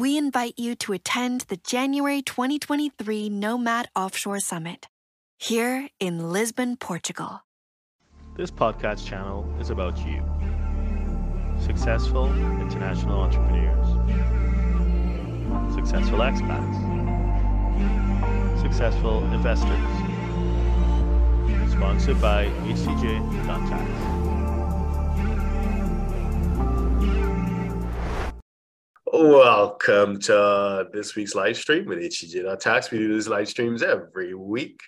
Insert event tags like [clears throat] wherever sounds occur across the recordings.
we invite you to attend the January 2023 Nomad Offshore Summit here in Lisbon, Portugal. This podcast channel is about you successful international entrepreneurs, successful expats, successful investors. Sponsored by HTJ.tax. Welcome to this week's live stream with HTJ.tax. We do these live streams every week.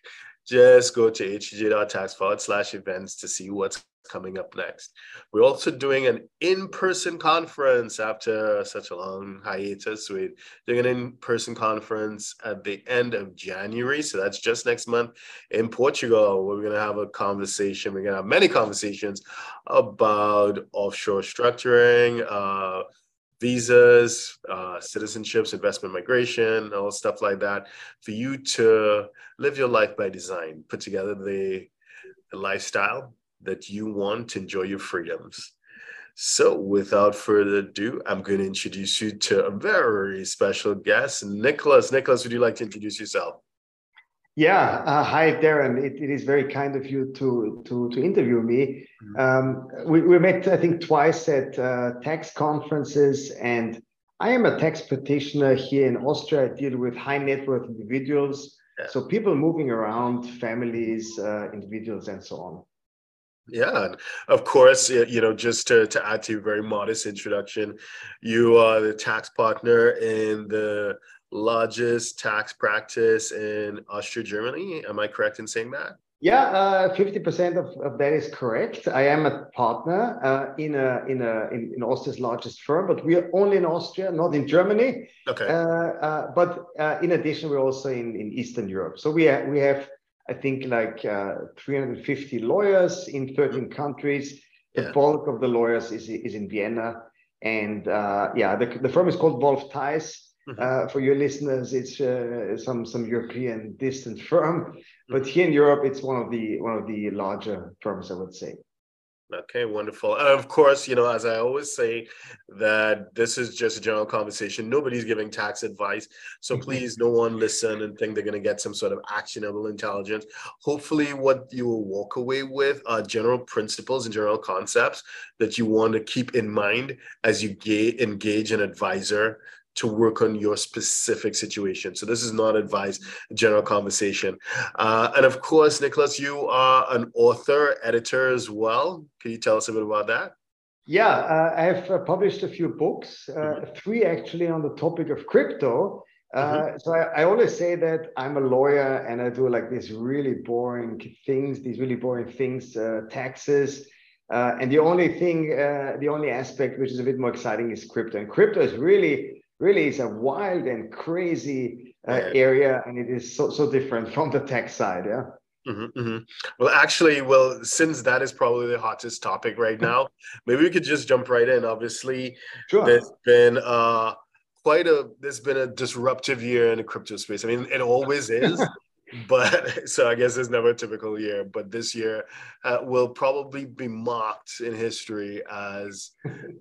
Just go to HTJ.tax forward slash events to see what's coming up next. We're also doing an in person conference after such a long hiatus. We're doing an in person conference at the end of January. So that's just next month in Portugal. We're going to have a conversation. We're going to have many conversations about offshore structuring. Uh, visas, uh, citizenships, investment migration, all stuff like that, for you to live your life by design, put together the, the lifestyle that you want to enjoy your freedoms. So, without further ado, I'm going to introduce you to a very special guest, Nicholas. Nicholas, would you like to introduce yourself? Yeah, uh, hi Derren. It, it is very kind of you to to to interview me. Mm-hmm. Um, we, we met, I think, twice at uh, tax conferences, and I am a tax practitioner here in Austria. I deal with high net worth individuals, yeah. so people moving around, families, uh, individuals, and so on. Yeah, and of course, you know, just to, to add to your very modest introduction, you are the tax partner in the largest tax practice in Austria, Germany. Am I correct in saying that? Yeah, uh, fifty uh, percent of, of that is correct. I am a partner uh, in a in a in, in, Austria's largest firm, but we are only in Austria, not in Germany. Okay. Uh, uh but uh, in addition, we're also in, in Eastern Europe. So we have, we have I think like 350 lawyers in 13 mm-hmm. countries. The yeah. bulk of the lawyers is is in Vienna, and yeah, the, the firm is called Wolf Theiss. Uh, for your listeners, it's uh, some some European distant [laughs] firm, but here in Europe, it's one of the one of the larger firms, I would say. Okay, wonderful. And of course, you know, as I always say, that this is just a general conversation. Nobody's giving tax advice. So mm-hmm. please, no one listen and think they're going to get some sort of actionable intelligence. Hopefully, what you will walk away with are general principles and general concepts that you want to keep in mind as you ga- engage an advisor to work on your specific situation. So this is not advice, general conversation. Uh, and of course, Nicholas, you are an author, editor as well. Can you tell us a bit about that? Yeah, uh, I've uh, published a few books, uh, mm-hmm. three actually on the topic of crypto. Uh, mm-hmm. So I, I, always say that I'm a lawyer and I do like these really boring things, these really boring things, uh, taxes. and the only thing, the only aspect which is a bit more exciting is crypto. And crypto is really really is a wild and crazy uh, area, and it is so so different [laughs] from the tech side. Yeah. Mm-hmm, mm-hmm. Well, actually, well, since that is probably the hottest topic right now, [laughs] maybe we could just jump right in. Obviously, sure. there's been uh, quite a there's been a disruptive year in the crypto space. I mean, it always [laughs] is. but so I guess it's never a typical year. But this year uh, will probably be marked in history as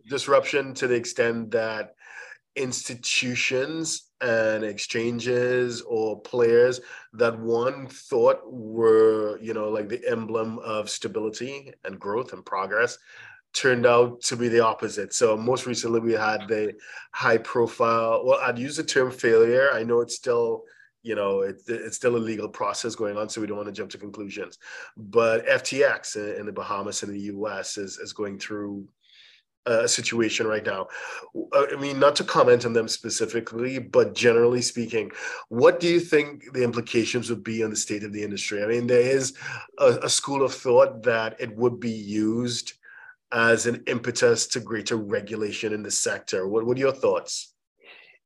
disruption to the extent that institutions and exchanges or players that one thought were you know like the emblem of stability and growth and progress turned out to be the opposite. So most recently we had the high profile well i'd use the term failure. I know it's still you know it, it's still a legal process going on so we don't want to jump to conclusions. But ftx in, in the bahamas and the us is, is going through uh, situation right now. Uh, I mean, not to comment on them specifically, but generally speaking, what do you think the implications would be on the state of the industry? I mean, there is a, a school of thought that it would be used as an impetus to greater regulation in the sector. What, what are your thoughts?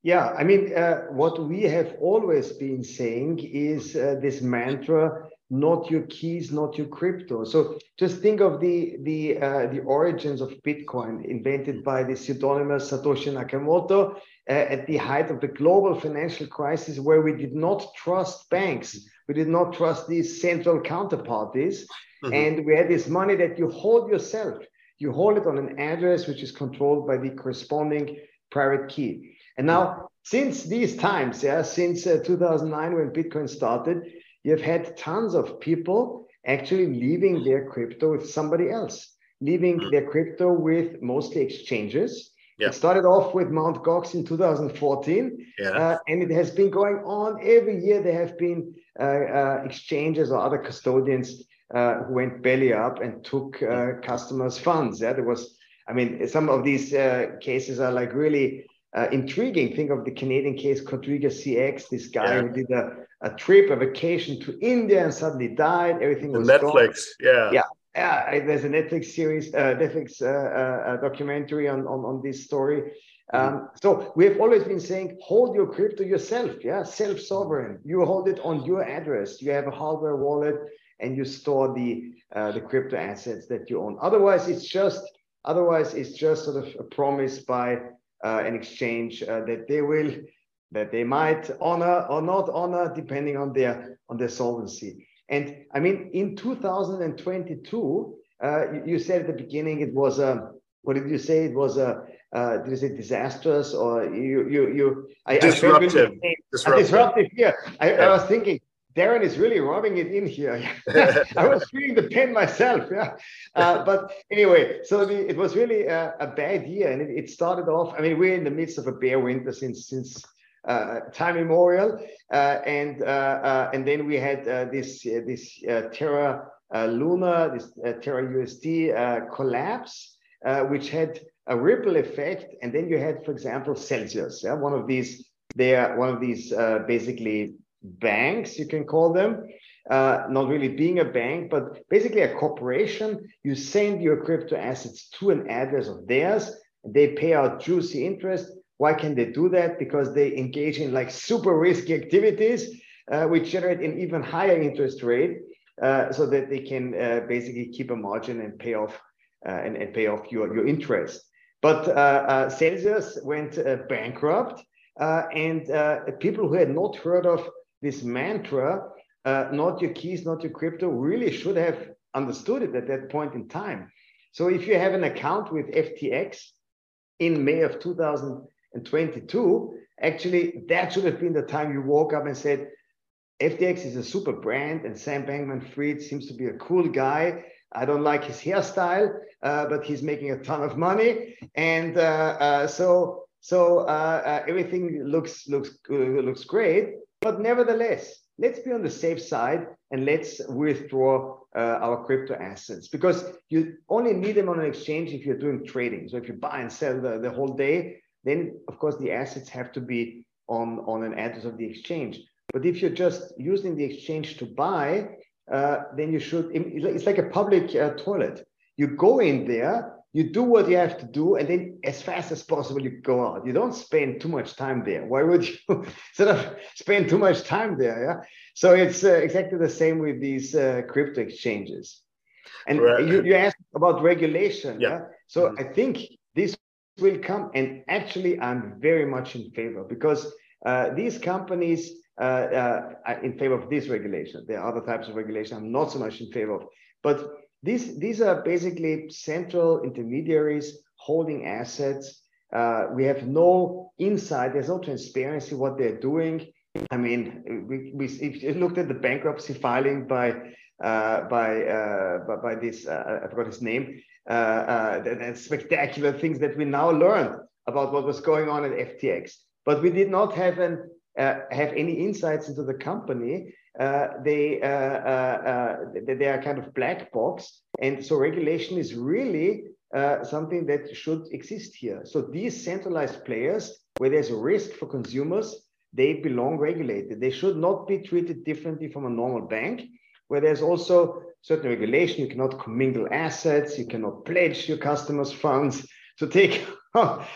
Yeah, I mean, uh, what we have always been saying is uh, this mantra not your keys, not your crypto. So just think of the the uh, the origins of Bitcoin, invented by the pseudonymous Satoshi Nakamoto uh, at the height of the global financial crisis, where we did not trust banks, we did not trust these central counterparties, mm-hmm. and we had this money that you hold yourself. You hold it on an address which is controlled by the corresponding private key. And now, since these times, yeah, since uh, 2009 when Bitcoin started, you've had tons of people actually leaving their crypto with somebody else, leaving mm-hmm. their crypto with mostly exchanges. Yeah. It started off with Mt. Gox in 2014, yeah. uh, and it has been going on every year. There have been uh, uh, exchanges or other custodians uh, who went belly up and took uh, customers' funds. Yeah, there was, I mean, some of these uh, cases are like really uh, intriguing. Think of the Canadian case, Quadriga CX, this guy yeah. who did a, a trip, a vacation to India and suddenly died. Everything was Netflix. Gone. Yeah. Yeah. Yeah, there's a Netflix series, uh, Netflix uh, uh, documentary on, on, on this story. Mm-hmm. Um, so we have always been saying, hold your crypto yourself, yeah, self-sovereign. You hold it on your address. You have a hardware wallet, and you store the uh, the crypto assets that you own. Otherwise, it's just otherwise it's just sort of a promise by an exchange uh, that they will that they might honor or not honor depending on their on their solvency. And I mean, in 2022, uh, you, you, said at the beginning it was a what did you say? It was a uh, did you say disastrous or you you you I, disruptive I disruptive. disruptive yeah I, yeah. I was thinking Derren is really rubbing it in here. [laughs] I was feeling the pain myself. Yeah. Uh, but anyway, so the, it was really a, a bad year. And it, it, started off, I mean, we're in the midst of a bear winter since, since uh, time immemorial. Uh, and, uh, uh, and then we had uh, this, this Terra Luna, this Terra USD collapse, which had a ripple effect. And then you had, for example, Celsius, yeah, one of these, they are one of these basically banks, you can call them, uh, not really being a bank, but basically a corporation. You send your crypto assets to an address of theirs, they pay out juicy interest. Why can they do that? Because they engage in like super risky activities, uh, which generate an even higher interest rate, uh, so that they can uh, basically keep a margin and pay off uh, and, and, pay off your, your interest. But uh, Celsius went bankrupt, and people who had not heard of this mantra, uh, not your keys, not your crypto, really should have understood it at that point in time. So if you have an account with FTX in May of 2022, actually that should have been the time you woke up and said, FTX is a super brand and Sam Bankman Fried seems to be a cool guy. I don't like his hairstyle, uh, but he's making a ton of money. And uh, uh so so uh, uh, everything looks looks looks great. But nevertheless, let's be on the safe side and let's withdraw uh, our crypto assets because you only need them on an exchange if you're doing trading. So if you buy and sell the, the whole day, then of course the assets have to be on, on an address of the exchange. But if you're just using the exchange to buy, uh, then you should, it's like a public uh, toilet. You go in there you do what you have to do and then as fast as possible you go out. You don't spend too much time there. Why would you [laughs] sort of spend too much time there yeah? So it's uh, exactly the same with these uh, crypto exchanges. And right. you, you asked about regulation yeah, yeah? so mm-hmm. i think this will come and actually i'm very much in favor because uh, these companies uh, uh, are in favor of this regulation. There are other types of regulation i'm not so much in favor of. But these, these are basically central intermediaries holding assets. Uh, we have no insight, there's no transparency what they're doing. I mean, we, we if you looked at the bankruptcy filing by uh, by, uh, by, by this uh, I forgot his name, uh, uh, and spectacular things that we now learn about what was going on at FTX. But we did not have an uh, have any insights into the company they, uh, uh, they are kind of black box. And so regulation is really something that should exist here. So these centralized players, where there's a risk for consumers, they belong regulated. They should not be treated differently from a normal bank, where there's also certain regulation. You cannot commingle assets. You cannot pledge your customers' funds to take [laughs] out,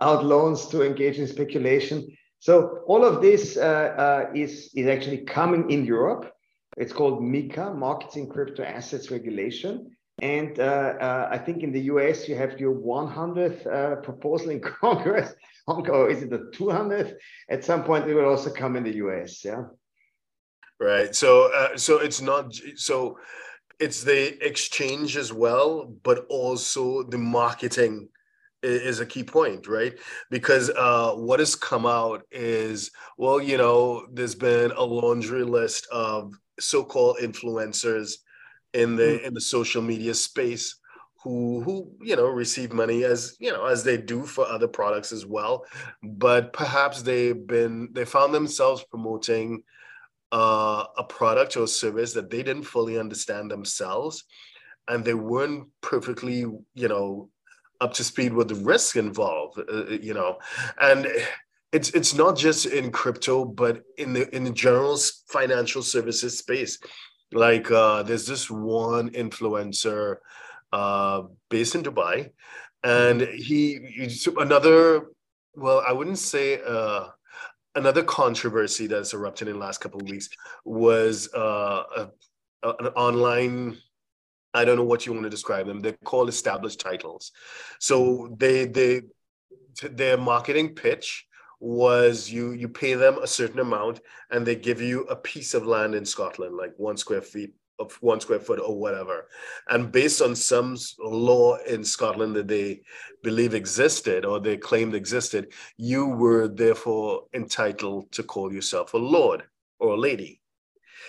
out loans to engage in speculation. So all of this uh, uh, is, is actually coming in Europe. It's called MiCA, Markets in Crypto Assets Regulation. And uh, uh, I think in the US, you have your 100th uh, proposal in [laughs] Congress. Or is it the 200th? At some point, it will also come in the US. Yeah. Right. So, uh, so it's not so it's the exchange as well, but also the marketing is a key point, right? Because uh, what has come out is, well, you know, there's been a laundry list of so-called influencers in the mm. in the social media space who who you know receive money as you know as they do for other products as well, but perhaps they've been they found themselves promoting uh, a product or service that they didn't fully understand themselves and they weren't perfectly you know up to speed with the risk involved, uh, uh, you know, and it's it's not just in crypto, but in the in the general financial services space. Like uh, there's this one influencer uh, based in Dubai, and he, he another. Well, I wouldn't say uh, another controversy that's erupted in the last couple of weeks was uh, a, an online I don't know what you want to describe them. They're called established titles. So they they their marketing pitch was you you pay them a certain amount and they give you a piece of land in Scotland, like one square feet of one square foot or whatever. And based on some law in Scotland that they believe existed or they claimed existed, you were therefore entitled to call yourself a lord or a lady.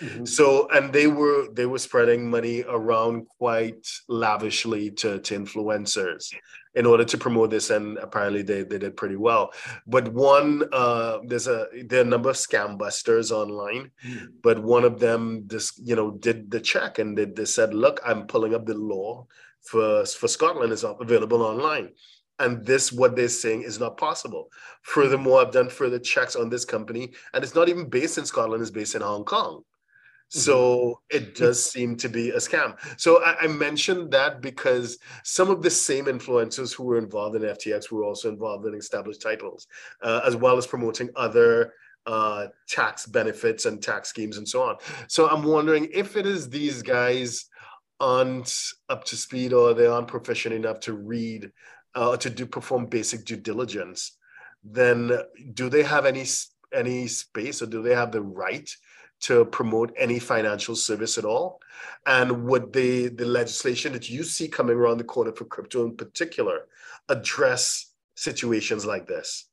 Mm-hmm. So and they were they were spreading money around quite lavishly to, to influencers in order to promote this, and apparently they, they did pretty well. But one uh, there's a there are a number of scam busters online, mm-hmm. but one of them just you know did the check and they, they said, look, I'm pulling up the law for for Scotland is available online and this what they're saying is not possible furthermore i've done further checks on this company and it's not even based in scotland it's based in hong kong so it mm-hmm. does seem to be a scam. So I, I, mentioned that because some of the same influencers who were involved in FTX were also involved in established titles, uh, as well as promoting other uh, tax benefits and tax schemes and so on. So I'm wondering if it is these guys aren't up to speed or they aren't proficient enough to read uh, to do perform basic due diligence, then do they have any any space or do they have the right to promote any financial service at all? And would the, the legislation that you see coming around the corner for crypto in particular address situations like this?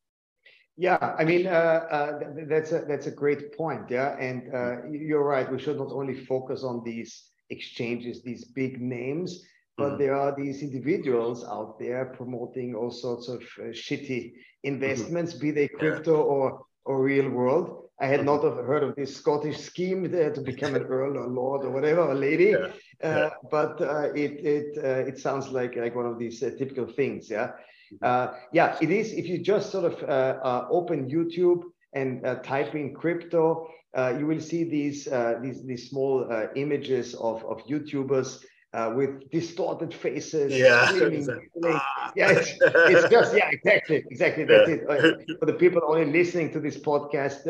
Yeah, I mean uh, uh, that's a that's a great point. Yeah, and uh, you're right. We should not only focus on these exchanges, these big names, but mm-hmm. there are these individuals out there promoting all sorts of uh, shitty mm-hmm. investments, mm-hmm. be they crypto yeah. or or real world. I had not heard of this Scottish scheme there to become an earl or lord or whatever, a lady. Yeah. Uh, but uh, it it uh, it sounds like like one of these uh, typical things. Yeah, mm-hmm. uh, yeah. It is. If you just sort of uh, open YouTube and type in crypto, you will see these these these small images of of YouTubers uh, with distorted faces. Yeah, [laughs] [laughs] ah. yeah, it's, it's, just yeah, exactly, exactly. That's yeah. it. Uh, for the people only listening to this podcast,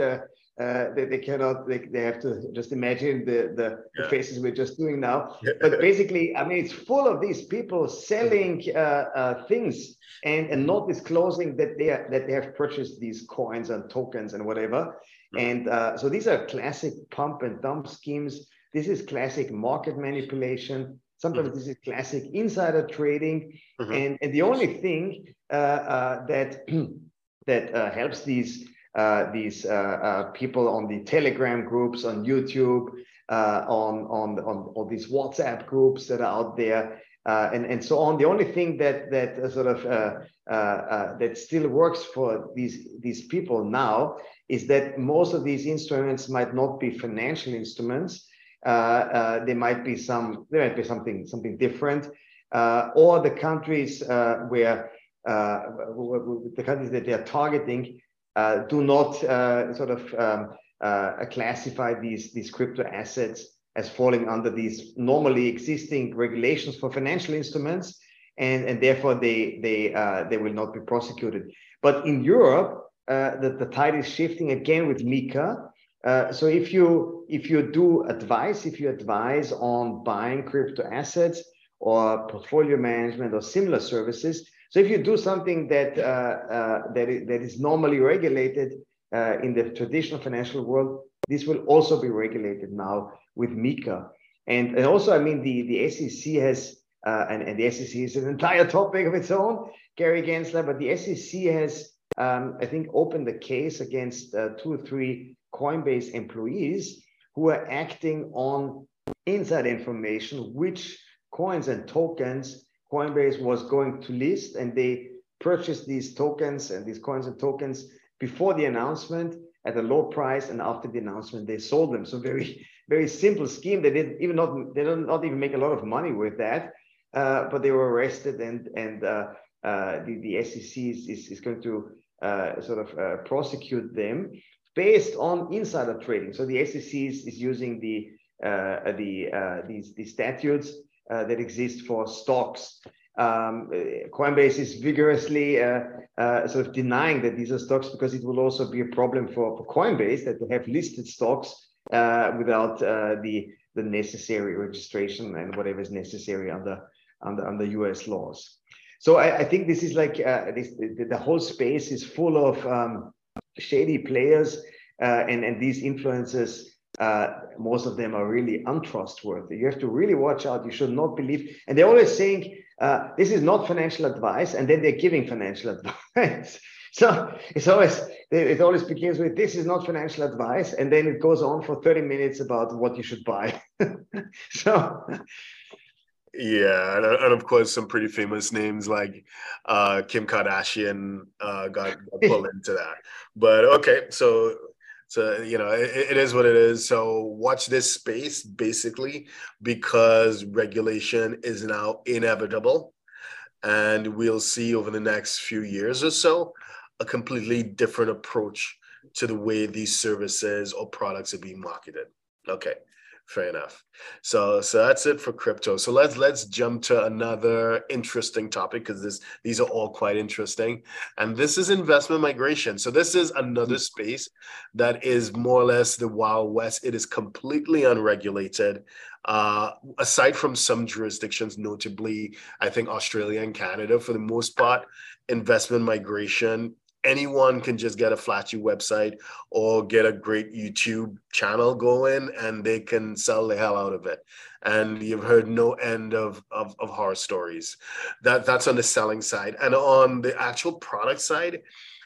uh, uh, they, they cannot. They, they have to just imagine the the, yeah. the faces we're just doing now. But basically, I mean, it's full of these people selling uh, uh, things and and not disclosing that they are, that they have purchased these coins and tokens and whatever. And so these are classic pump and dump schemes. This is classic market manipulation Sometimes mm-hmm. this is classic insider trading. Mm-hmm. And, and the only thing uh, uh, that, [clears throat] that uh, helps these, uh, these uh, uh, people on the Telegram groups, on YouTube, on, on, on all these WhatsApp groups that are out there, and, and so on. The only thing that, that sort of that still works for these, these people now is that most of these instruments might not be financial instruments, uh, uh, there might be some there might be something something different uh, or the countries where the countries that they are targeting do not sort of um, classify these these crypto assets as falling under these normally existing regulations for financial instruments, and, and therefore they they uh, they will not be prosecuted. But in Europe, uh, the, the tide is shifting again with MiCA, uh, so if you if you do advise, if you advise on buying crypto assets or portfolio management or similar services, so if you do something that uh, uh, that, is, that is normally regulated uh, in the traditional financial world, this will also be regulated now with MiCA. And, and also, I mean, the, the SEC has uh, and, and the SEC is an [laughs] entire topic of its own, Gary Gensler, but the SEC has, um, I think, opened the case against uh, two or three Coinbase employees who are acting on inside information, which coins and tokens Coinbase was going to list, and they purchased these tokens and these coins and tokens before the announcement at a low price, and after the announcement they sold them. So very [laughs] very simple scheme. They did even not they don't not even make a lot of money with that, uh, but they were arrested and and uh, uh, the the SEC is, is, is going to uh, sort of uh, prosecute them based on insider trading. So the SEC is, is using the uh, the these these statutes that exist for stocks. Um, Coinbase is vigorously uh, uh, sort of denying that these are stocks because it will also be a problem for, for Coinbase that they have listed stocks uh, without the the necessary registration and whatever is necessary under under under U.S. laws. So I, I think this is like this, the, the, whole space is full of um, shady players uh, and, and these influencers, uh, most of them are really untrustworthy. You have to really watch out. You should not believe. And they're always saying, uh, this is not financial advice. And then they're giving financial [laughs] advice. so it's always, it always begins with, this is not financial advice. And then it goes on for 30 minutes about what you should buy. [laughs] so yeah, and, and, of course, some pretty famous names like uh, Kim Kardashian uh, got, got pulled into that. But okay, so so you know it, it is what it is. So watch this space basically because regulation is now inevitable. And we'll see over the next few years or so a completely different approach to the way these services or products are being marketed. Okay fair enough. So so that's it for crypto. So let's let's jump to another interesting topic because this these are all quite interesting. And this is investment migration. So this is another space that is more or less the wild west. It is completely unregulated. Uh, aside from some jurisdictions notably i think australia and canada for the most part investment migration anyone can just get a flashy website or get a great YouTube channel going and they can sell the hell out of it. And you've heard no end of, of, of horror stories. That that's on the selling side. And on the actual product side,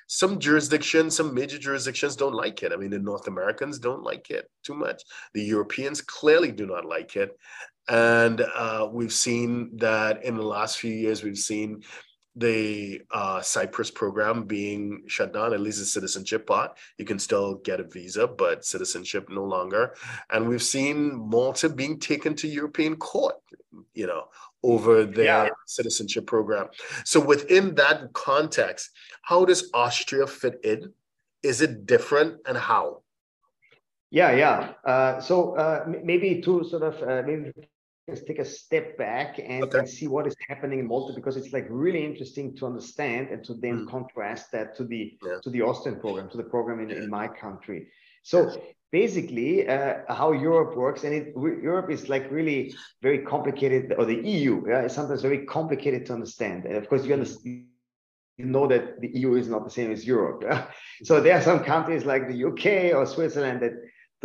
some jurisdictions, some major jurisdictions don't like it. I mean, the North Americans don't like it too much. The Europeans clearly do not like it. And uh, we've seen that in the last few years, we've seen the uh, Cyprus program being shut down, at least the citizenship part. You can still get a visa, but citizenship no longer. And we've seen Malta being taken to European court, you know, over their yeah. citizenship program. So within that context, how does Austria fit in? Is it different and how? Yeah, yeah. Uh, so uh, maybe to sort of uh, maybe let's take a step back and, okay. and, see what is happening in Malta because it's like really interesting to understand and to then mm. contrast that to the yeah. to the Austrian program, to the program in, in my country. So basically, uh, how Europe works, and it, Europe is like really very complicated, or the EU, yeah, is sometimes very complicated to understand. And of course, you understand. You know that the EU is not the same as Europe. Yeah? So there are some countries like the UK or Switzerland that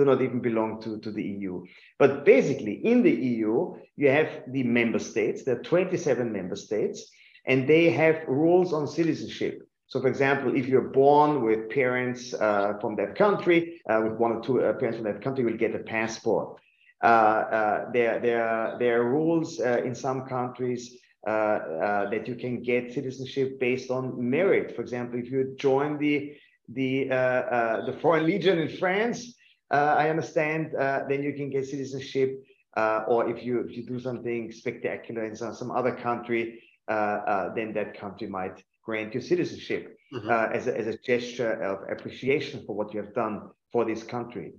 do not even belong to, to the EU. But basically, in the EU, you have the member states, there are 27 member states, and they have rules on citizenship. So, for example, if you're born with parents uh, from that country, uh, with one or two uh, parents from that country, will get a passport. Uh, uh, there, there, there are rules uh, in some countries that you can get citizenship based on merit. For example, if you join the the the Foreign Legion in France, I understand, uh, then you can get citizenship. Uh, or if you if you do something spectacular in some, some other country, then that country might grant you citizenship mm-hmm. as, a, as a gesture of appreciation for what you have done for this country.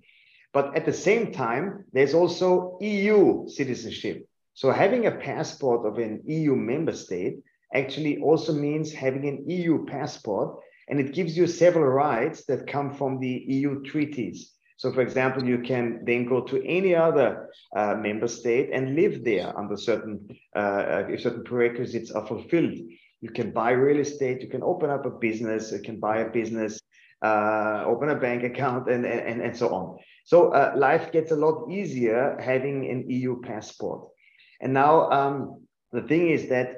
But at the same time, there's also EU citizenship. So having a passport of an EU member state actually also means having an EU passport, and it gives you several rights that come from the EU treaties. So, for example, you can then go to any other uh, member state and live there under certain uh, if certain prerequisites are fulfilled. You can buy real estate. You can open up a business. You can buy a business, uh, open a bank account, and and and so on. So uh, life gets a lot easier having an EU passport. And now, um, The thing is that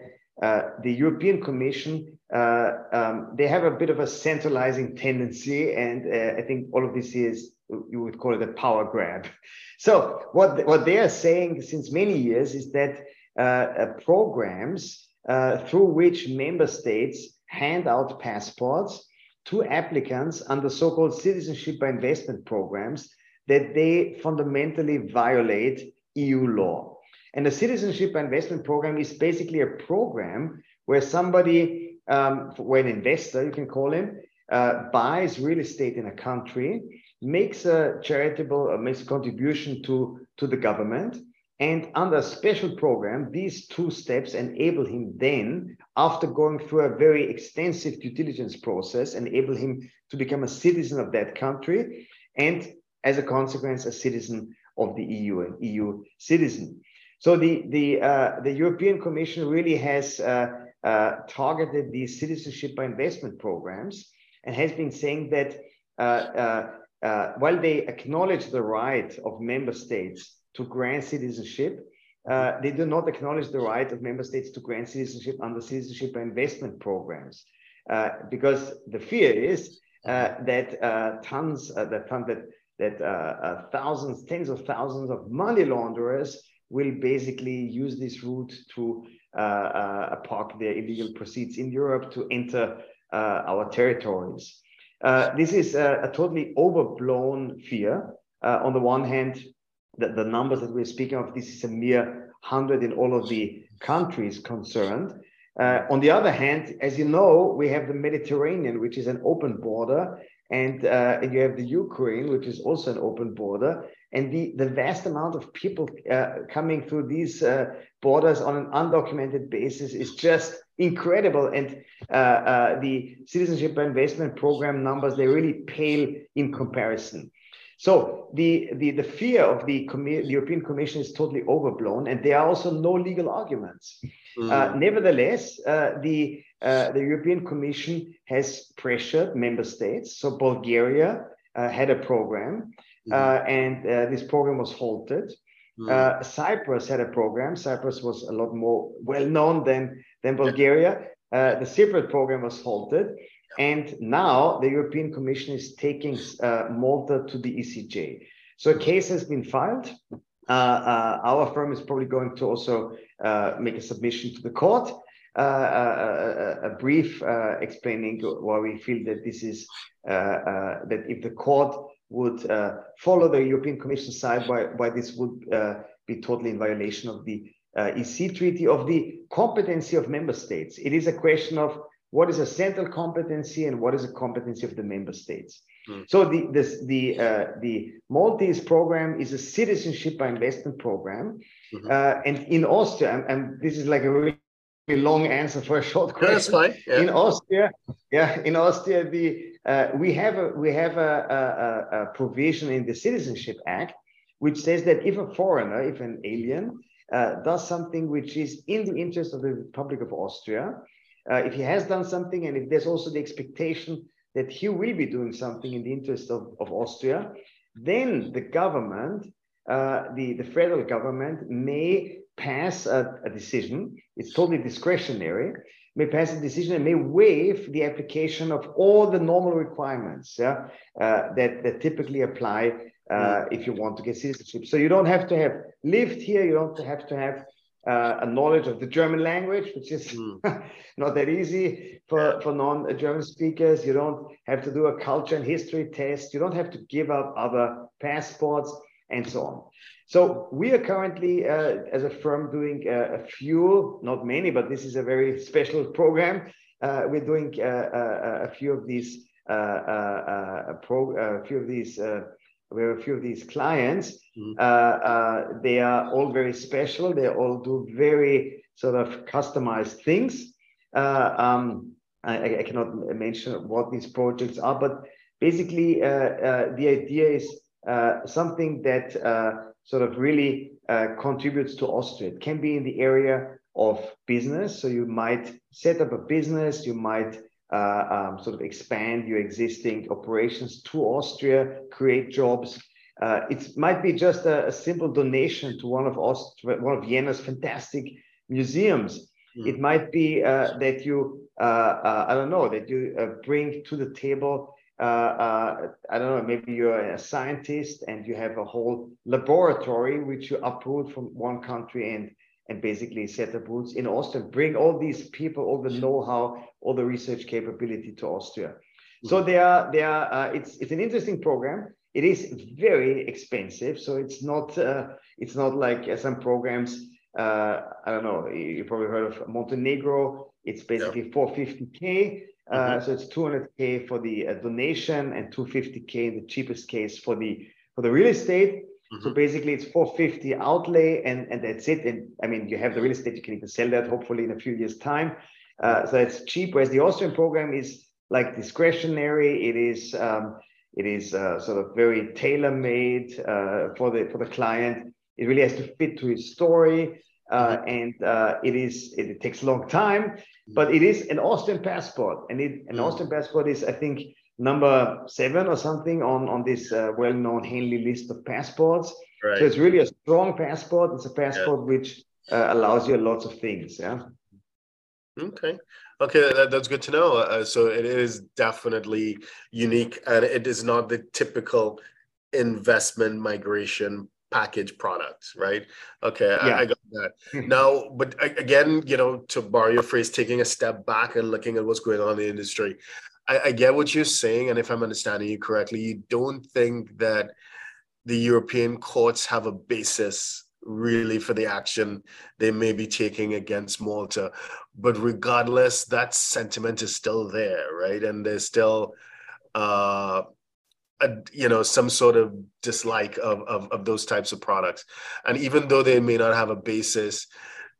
uh, the European Commission, uh, um, they have a bit of a centralizing tendency, and uh, I think all of this is you would call it a power grab. [laughs] So what what they are saying since many years is that uh, uh, programs through which member states hand out passports to applicants under so-called citizenship by investment programs that they fundamentally violate EU law. And the citizenship by investment program is basically a program where somebody, um, where an investor, you can call him, uh, buys real estate in a country, makes a charitable, uh, makes a contribution to, to the government, and under a special program, these two steps enable him then, after going through a very extensive due diligence process, enable him to become a citizen of that country, and as a consequence, a citizen of the EU, an EU citizen. So the the uh, the European Commission really has uh, uh, targeted these citizenship by investment programs and has been saying that uh, uh, uh, while they acknowledge the right of member states to grant citizenship, they do not acknowledge the right of member states to grant citizenship under citizenship investment programs, because the fear is that tons that that that thousands, tens of thousands of money launderers will basically use this route to uh, uh, park their illegal proceeds in Europe to enter uh, our territories. this is a, a, totally overblown fear. on the one hand, the, the numbers that we're speaking of, this is a mere 100 in all of the countries concerned. Uh, on the other hand, as you know, we have the Mediterranean, which is an open border, and, uh, and you have the Ukraine, which is also an open border and the, the vast amount of people uh, coming through these uh, borders on an undocumented basis is just incredible. And uh, uh the citizenship investment program numbers, they really pale in comparison. So the, the, the fear of the, the European Commission is totally overblown, and there are also no legal arguments. Mm. nevertheless, uh, the, the European Commission has pressured member states. So Bulgaria had a program uh, mm-hmm. and uh, this program was halted. Mm. Uh, Cyprus had a program. Cyprus was a lot more well known than, than Bulgaria. Uh, the Cypriot program was halted. And now the European Commission is taking uh, Malta to the ECJ. So a case has been filed. Uh, our firm is probably going to also make a submission to the court. A, a, brief explaining why we feel that this is that if the court would uh, follow the European Commission side, why, why this would uh, be totally in violation of the uh, EC treaty, of the competency of member states. It is a question of what is a central competency and what is a competency of the member states. Mm. So the this, the uh, the Maltese program is a citizenship by investment program, mm-hmm. uh, and in Austria, and, and, this is like a really long answer for a [laughs] short question. That's fine. Yeah. In Austria, yeah, in Austria, the uh, we have a we have a, a, a, provision in the Citizenship Act which says that if a foreigner, if an alien, uh, does something which is in the interest of the Republic of Austria, uh, if he has done something, and if there's also the expectation that he will be doing something in the interest of, of Austria, then the government, uh, the, the federal government, may pass a, a decision. It's totally discretionary may pass a decision and may waive the application of all the normal requirements yeah, uh, that, that typically apply uh, if you want to get citizenship. So you don't have to have lived here, you don't have to have uh, a knowledge of the German language, which is mm. [laughs] not that easy for, for non German speakers. You don't have to do a culture and history test. You don't have to give up other passports and so on. So we are currently, uh, as a firm, doing uh, a few, not many, but this is a very special program. Uh, we're doing uh, a few of these, uh, pro, a few of these. We have a few of these clients. Mm-hmm. Uh, uh, they are all very special. They all do very sort of customized things. Uh, um, I, I, cannot mention what these projects are, but basically, the idea is something that sort of really uh, contributes to Austria. It can be in the area of business. So you might set up a business, you might uh, um, sort of expand your existing operations to Austria, create jobs. Uh, it might be just a, a, simple donation to one of Aust- one of Vienna's fantastic museums. Mm. It might be uh, that you, uh, uh, I don't know, that you uh, bring to the table. Uh, uh, I don't know. Maybe you're a scientist and you have a whole laboratory which you uproot from one country and and basically set up roots in Austria. Bring all these people, all the know-how, all the research capability to Austria. Mm. So they are, they are. it's it's an interesting program. It is very expensive, so it's not it's not like some programs uh, I don't know, you probably heard of Montenegro. It's basically 450K. Uh, mm-hmm. So it's 200K for the uh, donation and 250K in the cheapest case for the for the real estate. Mm-hmm. So basically it's 450 outlay and, and that's it. And I mean, you have the real estate, you can even sell that hopefully in a few years time. Uh, so it's cheap. Whereas the Austrian program is like discretionary. It is, um, it is uh, sort of very tailor made uh, for the, for the client. It really has to fit to his story. Uh, mm-hmm. and uh, it is it, it, takes a long time, mm-hmm. but it is an Austrian passport, and it, an mm-hmm. Austrian passport is I think number seven or something on on this uh, well-known Henley list of passports. Right. So it's really a strong passport. It's a passport yeah. which uh, allows you lots of things. Yeah. Okay. Okay, that, that's good to know. Uh, so it is definitely unique, and it is not the typical investment migration package products, right? Okay, yeah. I, I, got that. [laughs] now, but again, you know, to borrow your phrase, taking a step back and looking at what's going on in the industry, I, I get what you're saying, and if I'm understanding you correctly, you don't think that the European courts have a basis really for the action they may be taking against Malta. But regardless, that sentiment is still there, right? And there's still uh, a, you know some sort of dislike of, of, of those types of products and even though they may not have a basis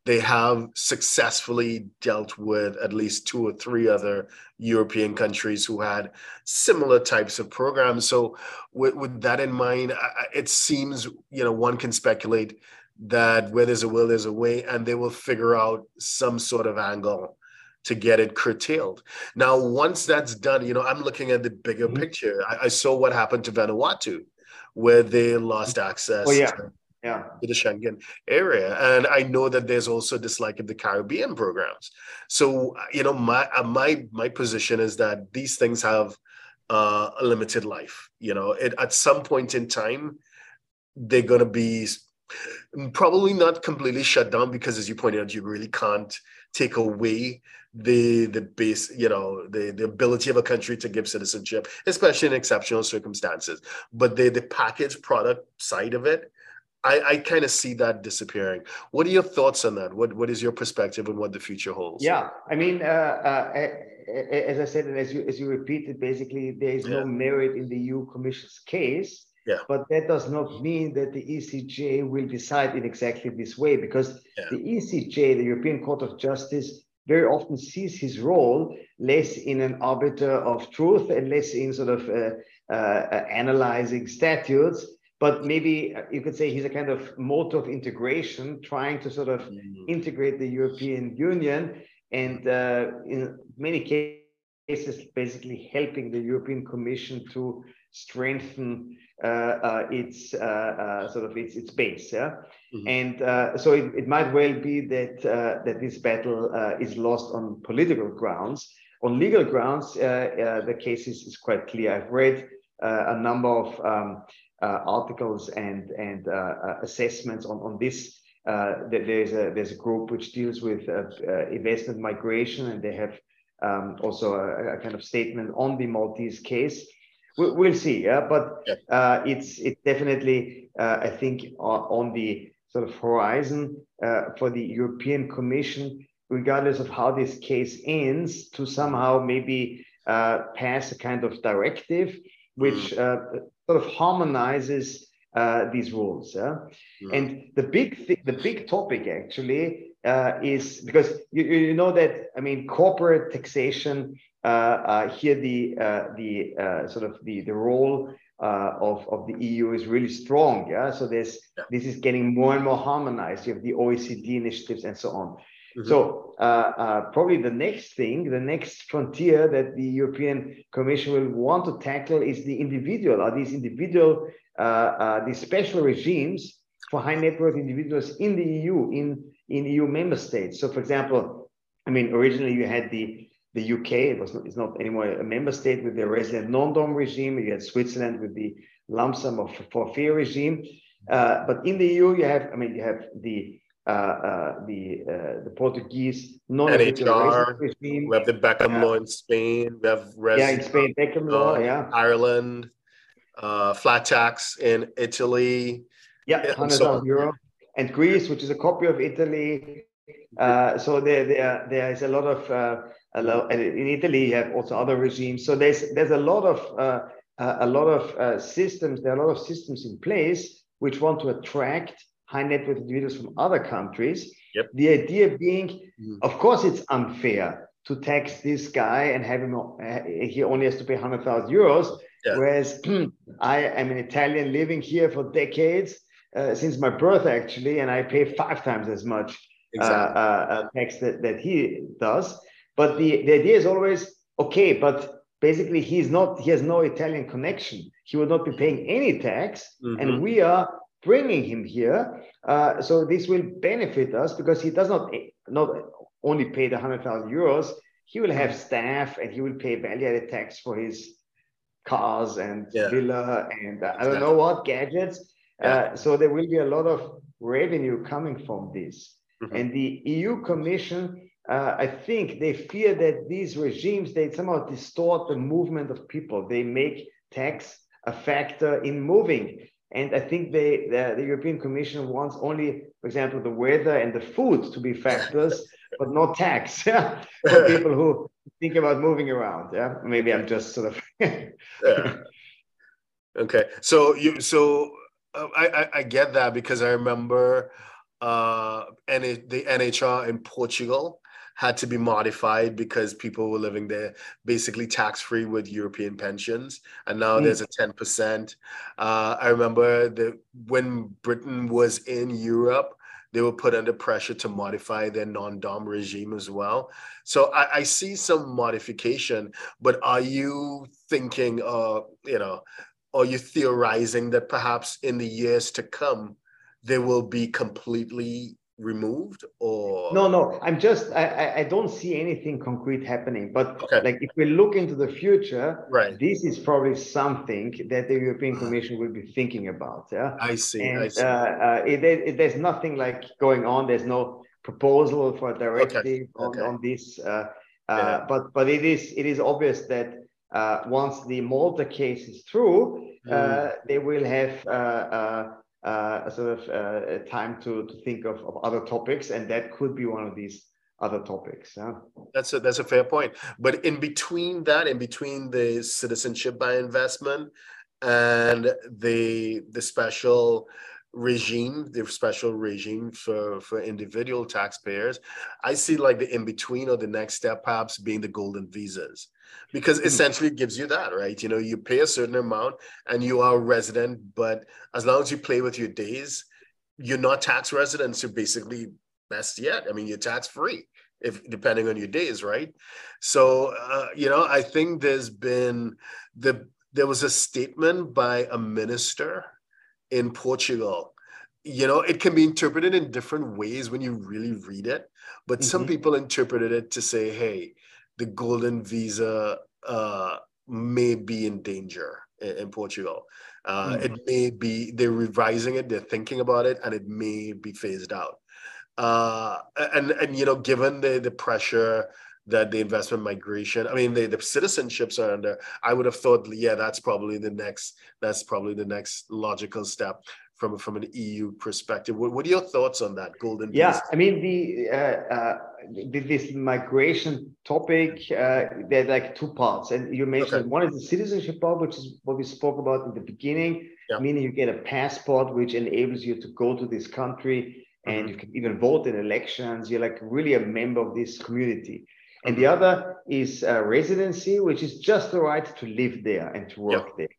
they have successfully dealt with at least two or three other European countries who had similar types of programs. So, with, with that in mind, it seems you know one can speculate that where there's a will, there's a way, and they will figure out some sort of angle to get it curtailed. Now, once that's done, you know, I'm looking at the bigger mm-hmm. picture. I, I, saw what happened to Vanuatu, where they lost access oh, yeah. To, yeah. to the Schengen area. And I know that there's also dislike of the Caribbean programs. So, you know, my uh, my my position is that these things have uh, a limited life. You know, it, at some point in time, they're going to be probably not completely shut down because, as you pointed out, you really can't take away the the base you know the the ability of a country to give citizenship especially in exceptional circumstances but the the package product side of it i i kind of see that disappearing what are your thoughts on that what what is your perspective on what the future holds yeah i mean uh, uh, as i said and as you as you repeated basically there is yeah. no merit in the eu commission's case yeah. But that does not mean that the ECJ will decide in exactly this way because yeah. the ECJ, the European Court of Justice, very often sees his role less in an arbiter of truth and less in sort of uh, uh, uh, analyzing statutes, but maybe you could say he's a kind of motor of integration, trying to sort of mm-hmm. integrate the European Union and uh, in many cases, basically helping the European Commission to strengthen uh, uh, its uh, sort of its its base. Yeah, mm-hmm. and so it, it might well be that that this battle is lost on political grounds. On legal grounds, the case is, is quite clear. I've read a number of um, articles and and assessments on on this. Uh, there's a there's a group which deals with uh, uh, investment migration, and they have um, also a, a, kind of statement on the Maltese case we'll see. Yeah, but uh, it's it's definitely uh, I think on the sort of horizon uh, for the European Commission, regardless of how this case ends, to somehow maybe uh, pass a kind of directive which mm. Uh, sort of harmonizes uh, these rules. Yeah? And the big th- the big topic actually uh, is because you, you know that I mean corporate taxation uh, uh, here the uh, the sort of the the role of of the EU is really strong. Yeah, so there's yeah. this is getting more and more harmonized. You have the OECD initiatives and so on. Mm-hmm. So uh, uh, probably the next thing, the next frontier that the European Commission will want to tackle is the individual, are these individual, uh, these special regimes for high net worth individuals in the EU, in, in EU member states. So, for example, I mean, originally you had the the UK, it was not, it's not anymore a member state with the resident non-dom regime. You had Switzerland with the lump sum of forfeit regime. Uh, but in the EU, you have, I mean, you have the uh, uh, the uh, the Portuguese non-NHR regime. We have the Beckham law in Spain. We have res- yeah, in Spain, Beckham law. Yeah, Ireland, uh, flat tax in Italy. Yeah, hundred thousand so euro. And Greece, which is a copy of Italy. Uh, so there, there, there is a lot of uh, a lot, in Italy you have also other regimes. So there's there's a lot of a lot of systems. There are a lot of systems in place which want to attract high net worth individuals from other countries. Yep. The idea being, mm. of course, it's unfair to tax this guy and have him, uh, he only has to pay 100,000 euros. Yeah. Whereas [clears throat] I am an Italian living here for decades, uh, since my birth actually, and I pay five times as much uh, exactly. uh, tax that, that he does. But the, the idea is always okay, but basically he's not, he has no Italian connection. He will not be paying any tax, mm-hmm. and we are bringing him here. Uh, so this will benefit us because he does not not only pay the 100,000 euros, he will have staff and he will pay value-added tax for his cars and yeah. villa and uh, I don't know what gadgets. Yeah. Uh, so there will be a lot of revenue coming from this. Mm-hmm. And the EU Commission, uh, I think they fear that these regimes they somehow distort the movement of people. They make tax a factor in moving. And I think they, the, the, European Commission wants only, for example, the weather and the food to be factors, [laughs] but not tax [laughs] for [laughs] people who think about moving around. Yeah, maybe I'm just sort of. yeah. Okay, so you so uh, I, I, I get that because I remember uh, N- the NHR in Portugal had to be modified because people were living there basically tax free with European pensions, and now mm. there's a ten percent. Uh, I remember that when Britain was in Europe, they were put under pressure to modify their non-dom regime as well. So I, I see some modification, but are you thinking, uh, you know, are you theorizing that perhaps in the years to come, there will be completely removed or no no i'm just i i don't see anything concrete happening but okay. like if we look into the future right this is probably something that the european commission will be thinking about yeah i see and, I see. Uh, uh, it, it, there's nothing like going on there's no proposal for a directive okay. On, okay. on this uh, uh, yeah. but but it is it is obvious that uh, once the malta case is through mm. they will have uh, a sort of uh, time to, to think of, of other topics, and that could be one of these other topics. Yeah? That's a that's a fair point. But in between that, in between the citizenship by investment and the the special regime, the special regime for for individual taxpayers, I see like the in between or the next step perhaps being the golden visas because essentially it gives you that right? You know you pay a certain amount and you are a resident but as long as you play with your days you're not tax residents you're basically best yet. I mean you're tax free if depending on your days right? So uh, you know i think there's been the there was a statement by a minister in portugal. You know it can be interpreted in different ways when you really read it but mm-hmm. some people interpreted it to say hey the golden visa uh, may be in danger in, in Portugal. Uh, mm-hmm. It may be they're revising it, they're thinking about it, and it may be phased out. Uh, and and you know, given the the pressure that the investment migration, I mean, the, the citizenships are under. I would have thought, yeah, that's probably the next. That's probably the next logical step from from an EU perspective. What, what are your thoughts on that golden? Yeah? I mean the, uh, uh, this migration topic. Uh, there's like two parts, and you mentioned okay. one is the citizenship part, which is what we spoke about in the beginning. Yeah. Meaning you get a passport which enables you to go to this country and mm-hmm. you can even vote in elections. You're like really a member of this community. And the mm-hmm. other is uh, residency, which is just the right to live there and to work there.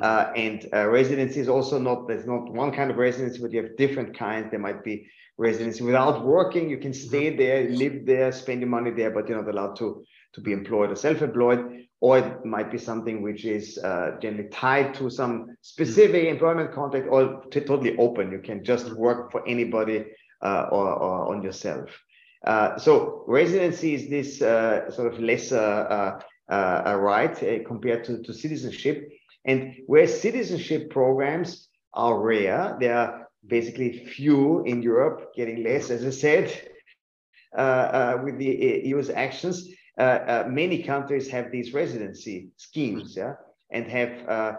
Mm-hmm. Uh, and uh, residency is also not there's not one kind of residency, but you have different kinds. There might be residency without working. You can stay mm-hmm. there, live there, spend your money there, but you're not allowed to to be employed or self-employed. Or it might be something which is uh, generally tied to some specific mm-hmm. employment contract, or t- totally open. You can just work for anybody uh, or, or on yourself. Uh, so residency is this uh, sort of lesser uh, uh, right compared to, to citizenship. And where citizenship programs are rare, there are basically few in Europe, getting less, as I said, uh, uh, with the uh, EU's actions. many countries have these residency schemes, mm. yeah, and have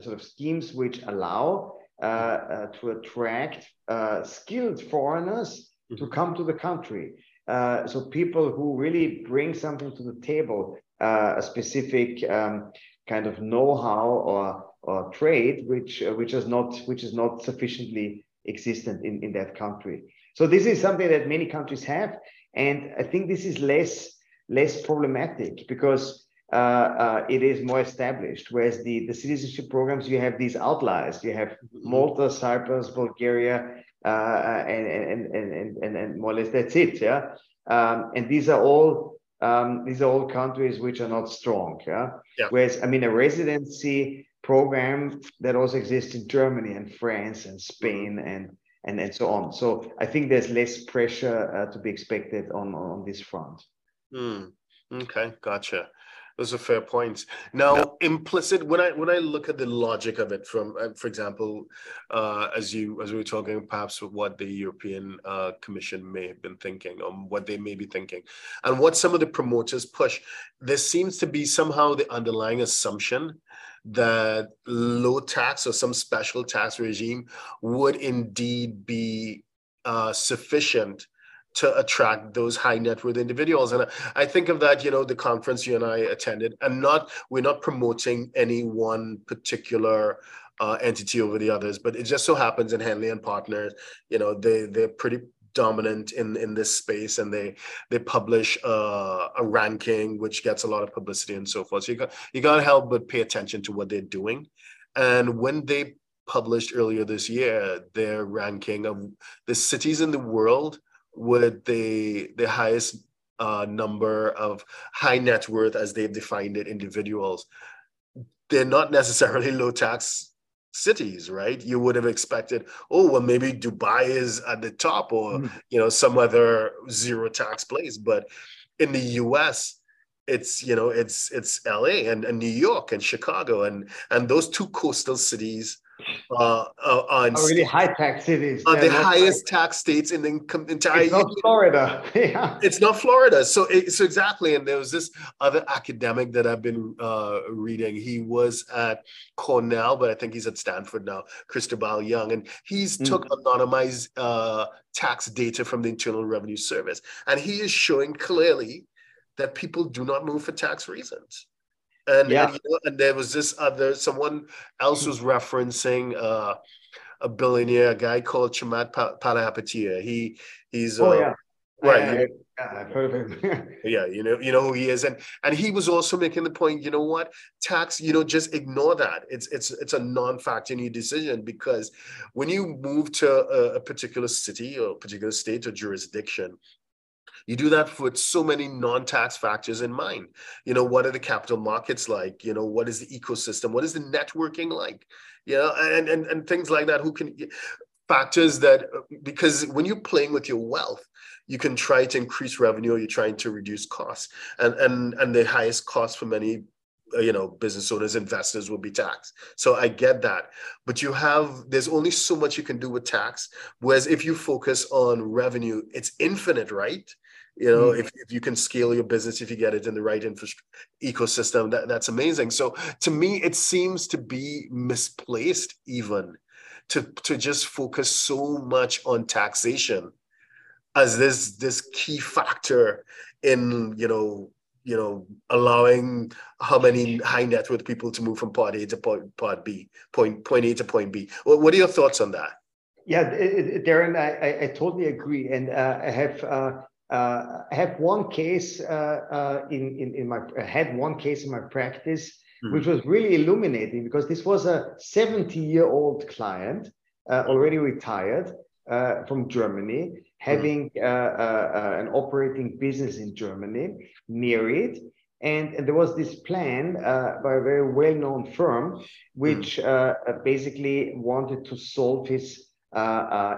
sort of schemes which allow uh, to attract uh, skilled foreigners to mm-hmm. come to the country. Uh, so people who really bring something to the table, a specific um, kind of know-how or or trade which uh, which is not which is not sufficiently existent in, in that country. So this is something that many countries have, and I think this is less less problematic because uh, uh, it is more established. Whereas the, the citizenship programs, you have these outliers. You have mm-hmm. Malta, Cyprus, Bulgaria, uh, and, and, and, and, and more or less that's it. Yeah. Um, and these are all um, these are all countries which are not strong. Yeah? yeah. Whereas I mean a residency program that also exists in Germany and France and Spain and and, and so on. So I think there's less pressure uh, to be expected on on this front. Mm. Okay, gotcha. Those are fair points. Now, implicit when I when I look at the logic of it, from uh, for example, uh, as you as we were talking, perhaps what the European uh, Commission may have been thinking, or what they may be thinking, and what some of the promoters push, there seems to be somehow the underlying assumption that low tax or some special tax regime would indeed be uh, sufficient to attract those high net worth individuals. And I think of that, you know, the conference you and I attended, and not we're not promoting any one particular uh, entity over the others, but it just so happens in Henley and Partners, you know, they they're pretty dominant in in this space and they they publish uh, a ranking which gets a lot of publicity and so forth so you got you got to help but pay attention to what they're doing and when they published earlier this year their ranking of the cities in the world with the the highest uh, number of high net worth, as they've defined it, individuals. They're not necessarily low tax cities, right? You would have expected, oh, well, maybe Dubai is at the top, or mm. you know, some other zero tax place. But in the U.S., it's you know, it's it's L.A. and, and New York and Chicago, and and those two coastal cities uh, uh, on really high tax cities. Are the highest tax states in the entire. It's not Florida. [laughs] yeah. It's not Florida. So, it, so exactly. And there was this other academic that I've been uh, reading. He was at Cornell, but I think he's at Stanford now. Cristobal Young, and he's mm. took anonymized uh, tax data from the Internal Revenue Service, and he is showing clearly that people do not move for tax reasons. And, yeah. and, you know, and there was this other someone else was referencing uh, a billionaire, a guy called Chamath Palihapitiya. He he's oh, uh, yeah. right. I, I've heard of him. [laughs] yeah, you know, you know who he is, and and he was also making the point. You know what? Tax, you know, just ignore that. It's it's it's a non-factor in your decision because when you move to a, a particular city or particular state or jurisdiction, you do that with so many non-tax factors in mind. You know, what are the capital markets like? You know, what is the ecosystem? What is the networking like? You know, and and, and things like that. Who can factors that because when you're playing with your wealth, you can try to increase revenue, or you're trying to reduce costs. And and and the highest cost for many uh, you know business owners investors will be taxed so i get that but you have there's only so much you can do with tax whereas if you focus on revenue it's infinite right you know mm. if, if you can scale your business if you get it in the right infrastructure ecosystem that, that's amazing so to me it seems to be misplaced even to to just focus so much on taxation as this this key factor in you know you know allowing how many high net worth people to move from part A to point part B point point A to point B what, what are your thoughts on that yeah, Derren, I, I, totally agree. And uh, I have uh, uh, I have one case uh, uh, in, in, in my I had one case in my practice mm. which was really illuminating because this was a 70 year old client, uh, already retired uh, from Germany, having mm. an operating business in Germany, married. And, and there was this plan by a very well known firm, which mm. basically wanted to solve his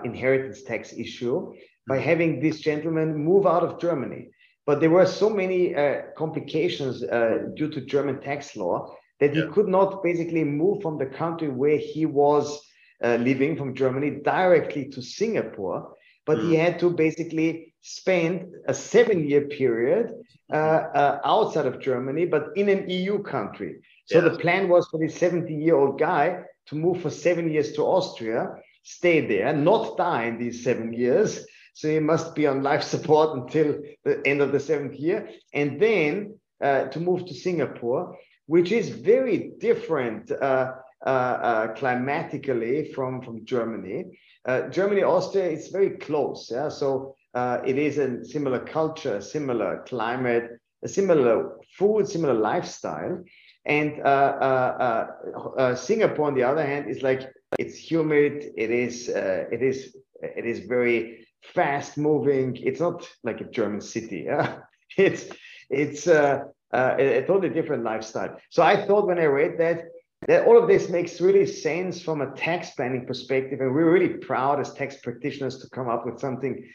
inheritance tax issue by having this gentleman move out of Germany. But there were so many uh, complications uh, due to German tax law that he could not basically move from the country where he was uh, living from Germany directly to Singapore. But mm. he had to basically spend a seven year period uh, uh, outside of Germany, but in an EU country. So yeah. the plan was for this 70 year old guy to move for seven years to Austria, stay there, not die in these seven years, so he must be on life [laughs] support until the end of the seventh year. And then uh, to move to Singapore, which is very different uh, uh, uh climatically from, from Germany. Uh, Germany, Austria, it's very close. Yeah? So uh, it is a similar culture, similar climate, a similar food, similar lifestyle. And Singapore, on the other hand, is like it's humid. It is it is it is very fast moving. It's not like a German city. [laughs] Yeah? It's it's uh, uh, a, a, totally different lifestyle. So I thought when I read that that all of this makes really sense from a tax planning perspective, and we're really proud as tax practitioners to come up with something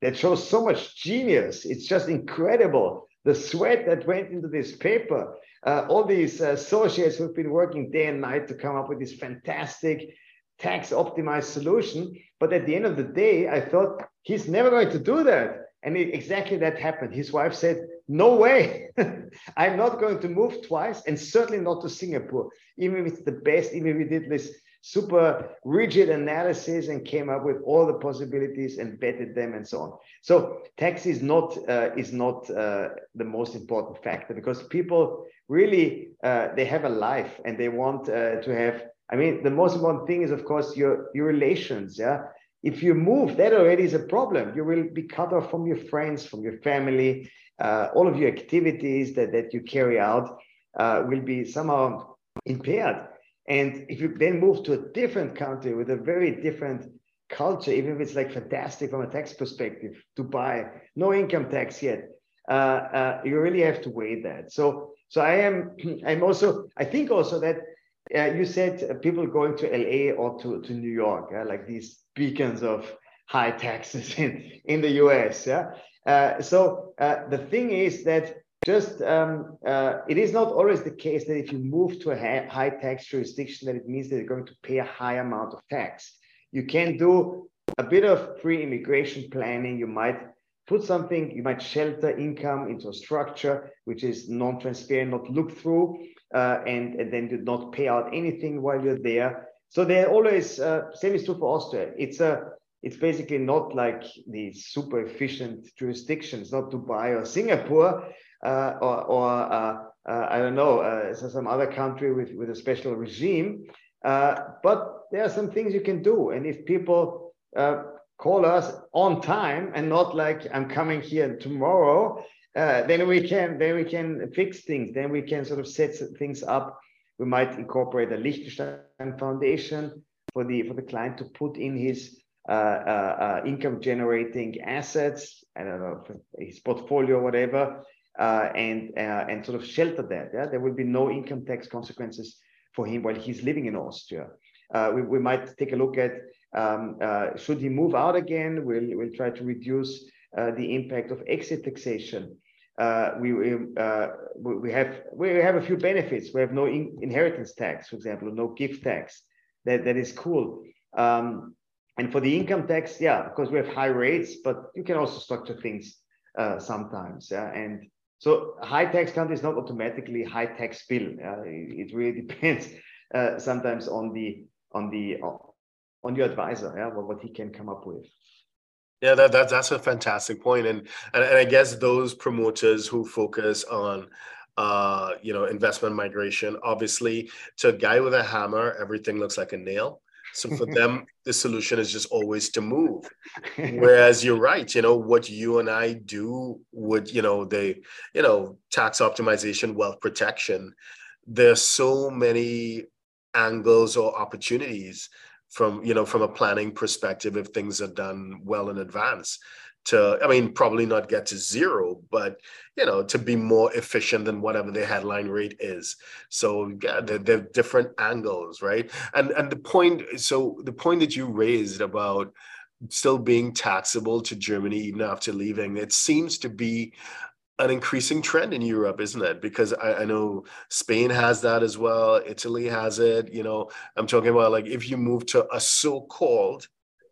that shows so much genius. It's just incredible the sweat that went into this paper. Uh, all these uh, associates who've been working day and night to come up with this fantastic tax optimized solution. But at the end of the day, I thought he's never going to do that. And it, exactly that happened. His wife said, No way, [laughs] I'm not going to move twice, and certainly not to Singapore, even if it's the best, even if we did this super rigid analysis and came up with all the possibilities and vetted them and so on. So tax is not uh, is not uh, the most important factor because people really uh, they have a life and they want uh, to have I mean, the most important thing is, of course, your your relations. Yeah, if you move, that already is a problem. You will be cut off from your friends, from your family. Uh, all of your activities that that you carry out uh, will be somehow impaired. And if you then move to a different country with a very different culture, even if it's like fantastic from a tax perspective, Dubai, no income tax yet, uh, uh you really have to weigh that. So, so I am, [clears throat] I'm also, I think also that uh, you said uh, people going to LA or to, to New York, uh, like these beacons of high taxes [laughs] in, in the US. Yeah. Uh, so the thing is that just um, it is not always the case that if you move to a high, tax jurisdiction, that it means that you're going to pay a high amount of tax. You can do a bit of pre-immigration planning. You might put something, you might shelter income into a structure which is non-transparent, not look through uh, and, and then did not pay out anything while you're there. So they're always uh, same is true for Austria. It's a it's basically not like the super efficient jurisdictions, not Dubai or Singapore uh, or, or uh, uh, I don't know uh, some other country with with a special regime. but there are some things you can do, and if people call us on time and not like I'm coming here tomorrow uh, then we can then we can fix things. Then we can sort of set things up. We might incorporate a Liechtenstein foundation for the for the client to put in his uh, uh, uh income generating assets. I don't know his portfolio, or whatever, uh, and and sort of shelter that. Yeah, there will be no income tax consequences for him while he's living in Austria. we, we might take a look at um, should he move out again. We'll we'll try to reduce uh, the impact of exit taxation uh, we uh, we have we have a few benefits. We have no in inheritance tax, for example, no gift tax. That that is cool. Um, and for the income tax, yeah, because we have high rates, but you can also structure things uh, sometimes. Yeah? And so high tax country is not automatically high tax bill. it, it, really [laughs] depends uh, sometimes on the on the on your advisor, yeah, what, what he can come up with. Yeah, that, that that's a fantastic point, and, and and I guess those promoters who focus on uh, you know investment migration, obviously, to a guy with a hammer, everything looks like a nail. So for [laughs] them, the solution is just always to move. [laughs] Whereas you're right, you know what you and I do would you know the you know tax optimization, wealth protection there's so many angles or opportunities from you know from a planning perspective if things are done well in advance to i mean probably not get to zero but you know to be more efficient than whatever the headline rate is. So yeah they're, they're different angles right? And and the point so the point that you raised about still being taxable to germany even after leaving it seems to be an increasing trend in Europe, isn't it? Because I, I, know Spain has that as well. Italy has it. You know, I'm talking about like if you move to a so-called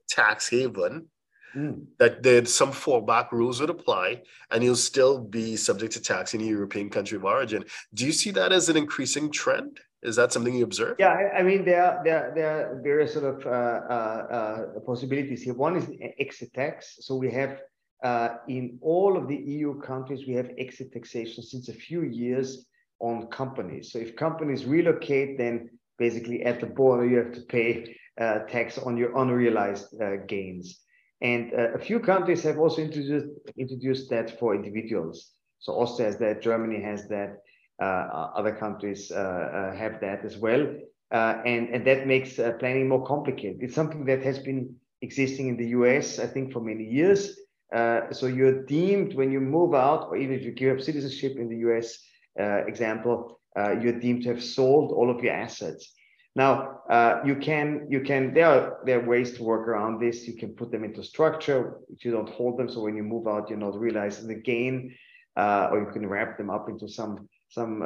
tax haven, mm. that there's some fallback rules would apply, and you'll still be subject to tax in a European country of origin. Do you see that as an increasing trend? Is that something you observe? Yeah, I, I mean there are, there there are various sort of uh, uh, uh, possibilities here. One is exit tax. So we have uh, in all of the EU countries, we have exit taxation since a few years on companies. So if companies relocate, then basically at the border, you have to pay uh, tax on your unrealized uh, gains. And uh, a few countries have also introduced, introduced that for individuals. So Austria has that, Germany has that, uh, other countries uh, have that as well. and, and that makes planning more complicated. It's something that has been existing in the US, I think, for many years. Uh, so you're deemed when you move out, or even if you give up citizenship in the US uh, example, uh, you're deemed to have sold all of your assets. Now uh, you can you can there are there are ways to work around this. You can put them into structure if you don't hold them. So when you move out, you're not realizing the gain, uh, or you can wrap them up into some some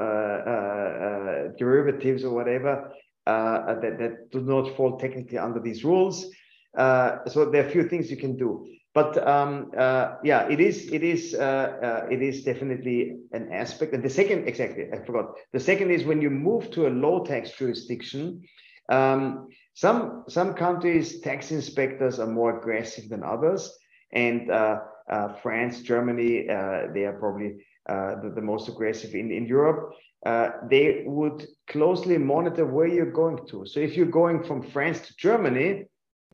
derivatives or whatever that that do not fall technically under these rules. so there are a few things you can do but um, uh, yeah, it is it is uh, uh, it is definitely an aspect. And the second, exactly, I forgot. The second is when you move to a low tax jurisdiction. Um, some some countries tax inspectors are more aggressive than others, and uh, uh, France, Germany, uh, they are probably the, the, most aggressive in in Europe. they would closely monitor where you're going to. So if you're going from France to Germany,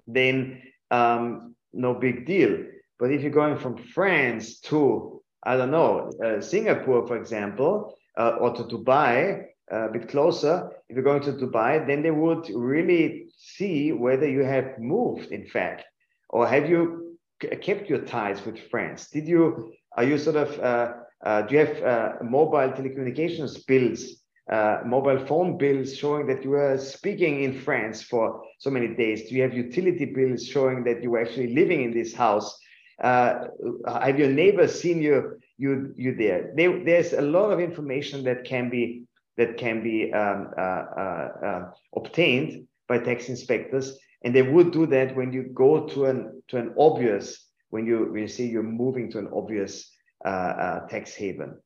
then um, no big deal. But if you're going from France to, I don't know, uh, Singapore, for example, uh, or to Dubai, uh, a bit closer, if you're going to Dubai, then they would really see whether you have moved, in fact, or have you kept your ties with France? Did you, are you sort of, uh, uh, do you have uh, mobile telecommunications bills uh, mobile phone bills showing that you were speaking in France for so many days? Do you have utility bills showing that you were actually living in this house? Uh, have your neighbors seen you you you there? there? There's a lot of information that can be that can be um, uh, uh, uh, obtained by tax inspectors, and they would do that when you go to an to an obvious when you when you say you're moving to an obvious tax haven.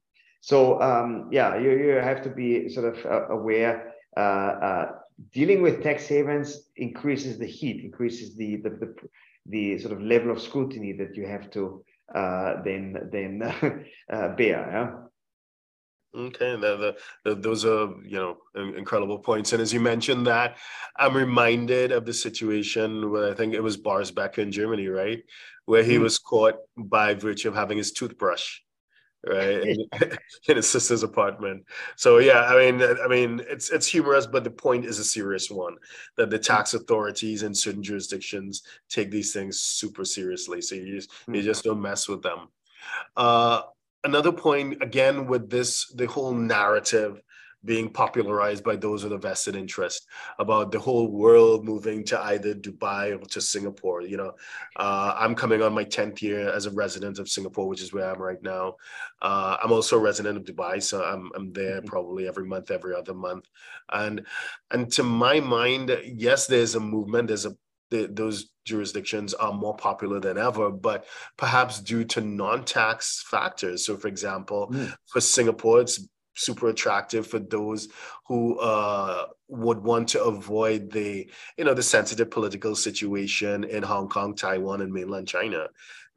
So um, yeah, you, you have to be sort of uh, aware. Uh, uh, dealing with tax havens increases the heat, increases the the, the, the sort of level of scrutiny that you have to uh, then then [laughs] uh, bear. Yeah? Okay, the, the, the, those are you know incredible points. And as you mentioned that, I'm reminded of the situation where I think it was Boris Becker in Germany, right, where he mm. was caught by virtue of having his toothbrush right? In, in, his sister's apartment so yeah i mean i mean it's it's humorous but the point is a serious one that the tax authorities in certain jurisdictions take these things super seriously. So you just you mm. just don't mess with them. Uh another point again with this the whole narrative being popularized by those with a vested interest about the whole world moving to either Dubai or to Singapore. You know, uh, I'm coming on my 10th year as a resident of Singapore, which is where I'm right now. Uh, I'm also a resident of Dubai, so I'm, I'm there mm-hmm. probably every month, every other month. And, and to my mind, yes, there's a movement, there's a the, those jurisdictions are more popular than ever, but perhaps due to non-tax factors. So, for example, mm. for Singapore, it's super attractive for those who uh, would want to avoid the you know the sensitive political situation in Hong Kong, Taiwan, and mainland China,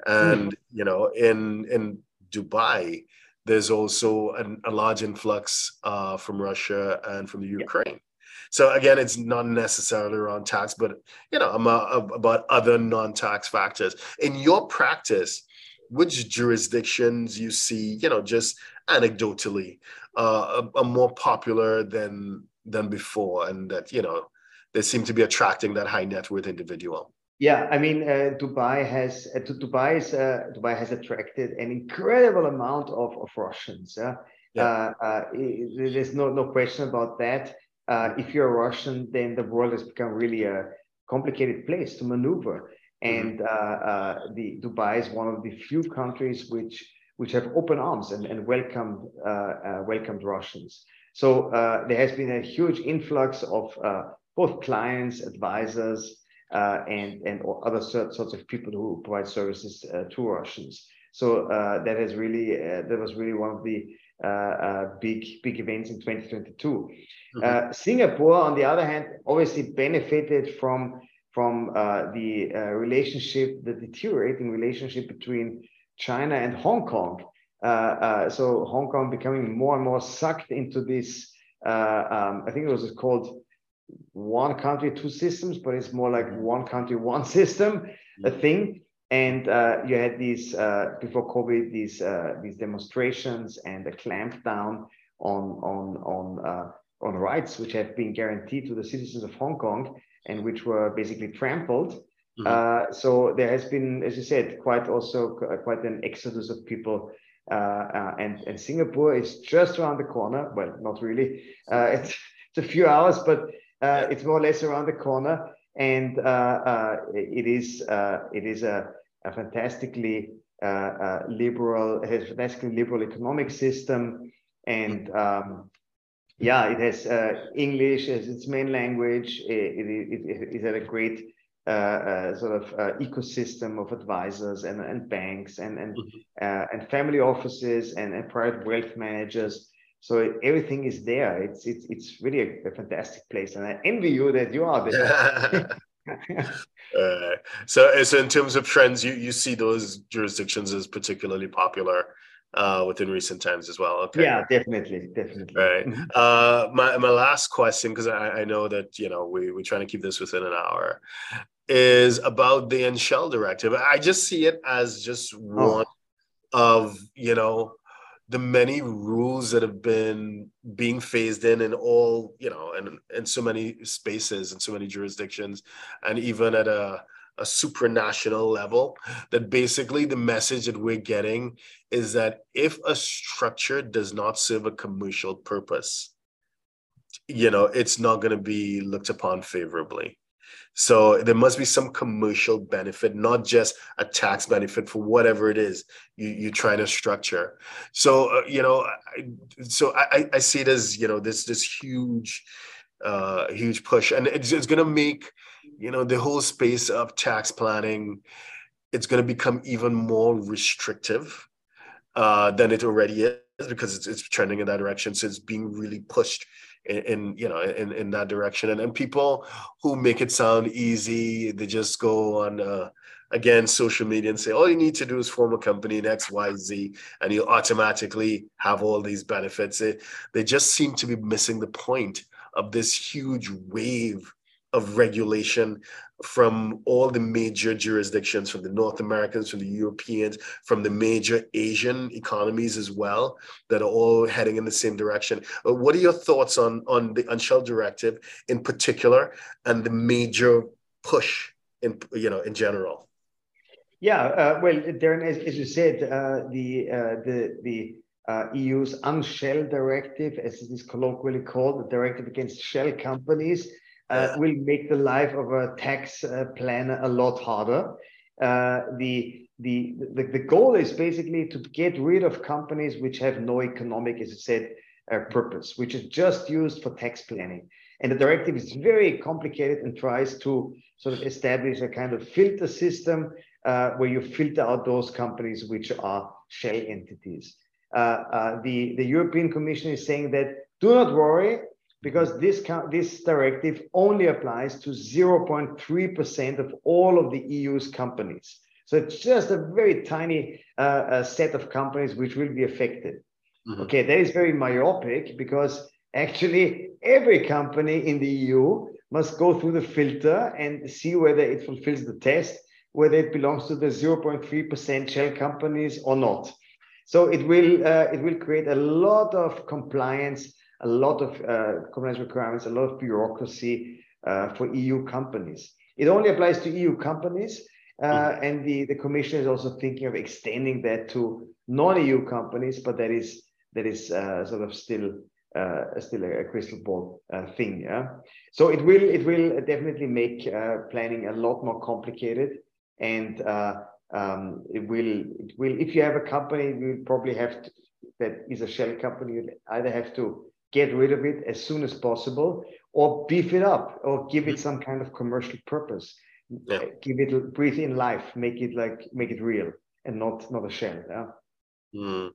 and mm. you know in in Dubai. There's also an, a large influx uh, from Russia and from the Ukraine. Yeah. So again, it's not necessarily around tax, but you know, about other non-tax factors. In your practice, which jurisdictions you see, you know, just anecdotally, uh, are, are more popular than than before, and that you know they seem to be attracting that high net worth individual. Yeah, I mean, uh, Dubai has uh, Dubai is, uh, Dubai has attracted an incredible amount of, of Russians. Yeah, yeah. Uh, uh, there's no no question about that. Uh, if you're a Russian, then the world has become really a complicated place to maneuver. Mm-hmm. And the Dubai is one of the few countries which which have open arms and, and welcomed welcomed Russians. So there has been a huge influx of both clients, advisors, uh, and and other sorts of people who provide services uh, to Russians. So uh, that has really that was really one of the big big events in 2022. Mm-hmm. Singapore, on the other hand, obviously benefited from from the relationship, the deteriorating relationship between China and Hong Kong. Uh, uh, so Hong Kong becoming more and more sucked into this. Uh, um, I think it was called one country, two systems, but it's more like mm-hmm. one country, [laughs] one system, a thing. And uh, you had these uh, before COVID, these uh, these demonstrations and the clampdown on on on uh, on rights which have been guaranteed to the citizens of Hong Kong and which were basically trampled. Mm-hmm. Uh, so there has been, as you said, quite also quite an exodus of people uh, and, and Singapore is just around the corner. Well, not really. Uh, it's, it's a few hours, but uh, it's more or less around the corner, and uh, uh, it is it is a, a fantastically liberal, it has a fantastically liberal economic system, and um, yeah, it has English as its main language. It, it, it, a great uh, uh, sort of uh, ecosystem of advisors and, and banks and and, mm-hmm. and family offices and, and private wealth managers so everything is there. It's it's it's really a, a fantastic place, and I envy you that you are there. [laughs] [laughs] uh, so, so in terms of trends, you you see those jurisdictions as particularly popular uh, within recent times as well. Okay. Yeah, definitely, definitely. Right. Mm-hmm. Uh, my my last question, because I, I know that you know we we're trying to keep this within an hour, is about the Unshell directive. I just see it as just oh. one oh. of you know the many rules that have been being phased in in all you know and in so many spaces and so many jurisdictions and even at a, a supranational level that basically the message that we're getting is that if a structure does not serve a commercial purpose you know it's not going to be looked upon favorably so there must be some commercial benefit, not just a tax benefit for whatever it is you, you're trying to structure. So, uh, you know, I, so I, I see it as, you know, this, this huge, uh, huge push and it's, it's going to make, you know, the whole space of tax planning, it's going to become even more restrictive uh, than it already is because it's, it's trending in that direction. So it's being really pushed in, in, you know in, in that direction and, and people who make it sound easy they just go on uh, again social media and say all you need to do is form a company in xyz and you automatically have all these benefits it, they just seem to be missing the point of this huge wave of regulation from all the major jurisdictions, from the North Americans, from the Europeans, from the major Asian economies as well, that are all heading in the same direction. What are your thoughts on, on the Unshell directive in particular and the major push in, you know, in general? Yeah, uh, well, Derren, as, as you said, uh, the, uh, the, the uh, EU's Unshell directive, as it is colloquially called, the directive against shell companies, uh, will make the life of a tax uh, planner a lot harder. Uh, the, the, the, the goal is basically to get rid of companies which have no economic, as I said, uh, purpose, which is just used for tax planning. And the directive is very complicated and tries to sort of establish a kind of filter system uh, where you filter out those companies which are shell entities. Uh, the, the European Commission is saying that do not worry, because this, this directive only applies to 0.3% of all of the EU's companies. So it's just a very tiny uh, uh, set of companies which will be affected. Mm-hmm. Okay, that is very myopic because actually every company in the EU must go through the filter and see whether it fulfills the test, whether it belongs to the 0.3% shell companies or not. So it will uh, it will create a lot of compliance, a lot of uh, compliance requirements, a lot of bureaucracy uh, for EU companies. It only applies to EU companies, uh, mm-hmm. and the, the Commission is also thinking of extending that to non-EU companies, but that is that is uh, sort of still uh, still a, a, crystal ball thing. Yeah. So it will it will definitely make planning a lot more complicated and um, it will it will if you have a company you probably have to, that is a shell company you either have to get rid of it as soon as possible or beef it up or give it mm-hmm. some kind of commercial purpose yeah. give it breathe in life make it like make it real and not not a shell yeah Mm.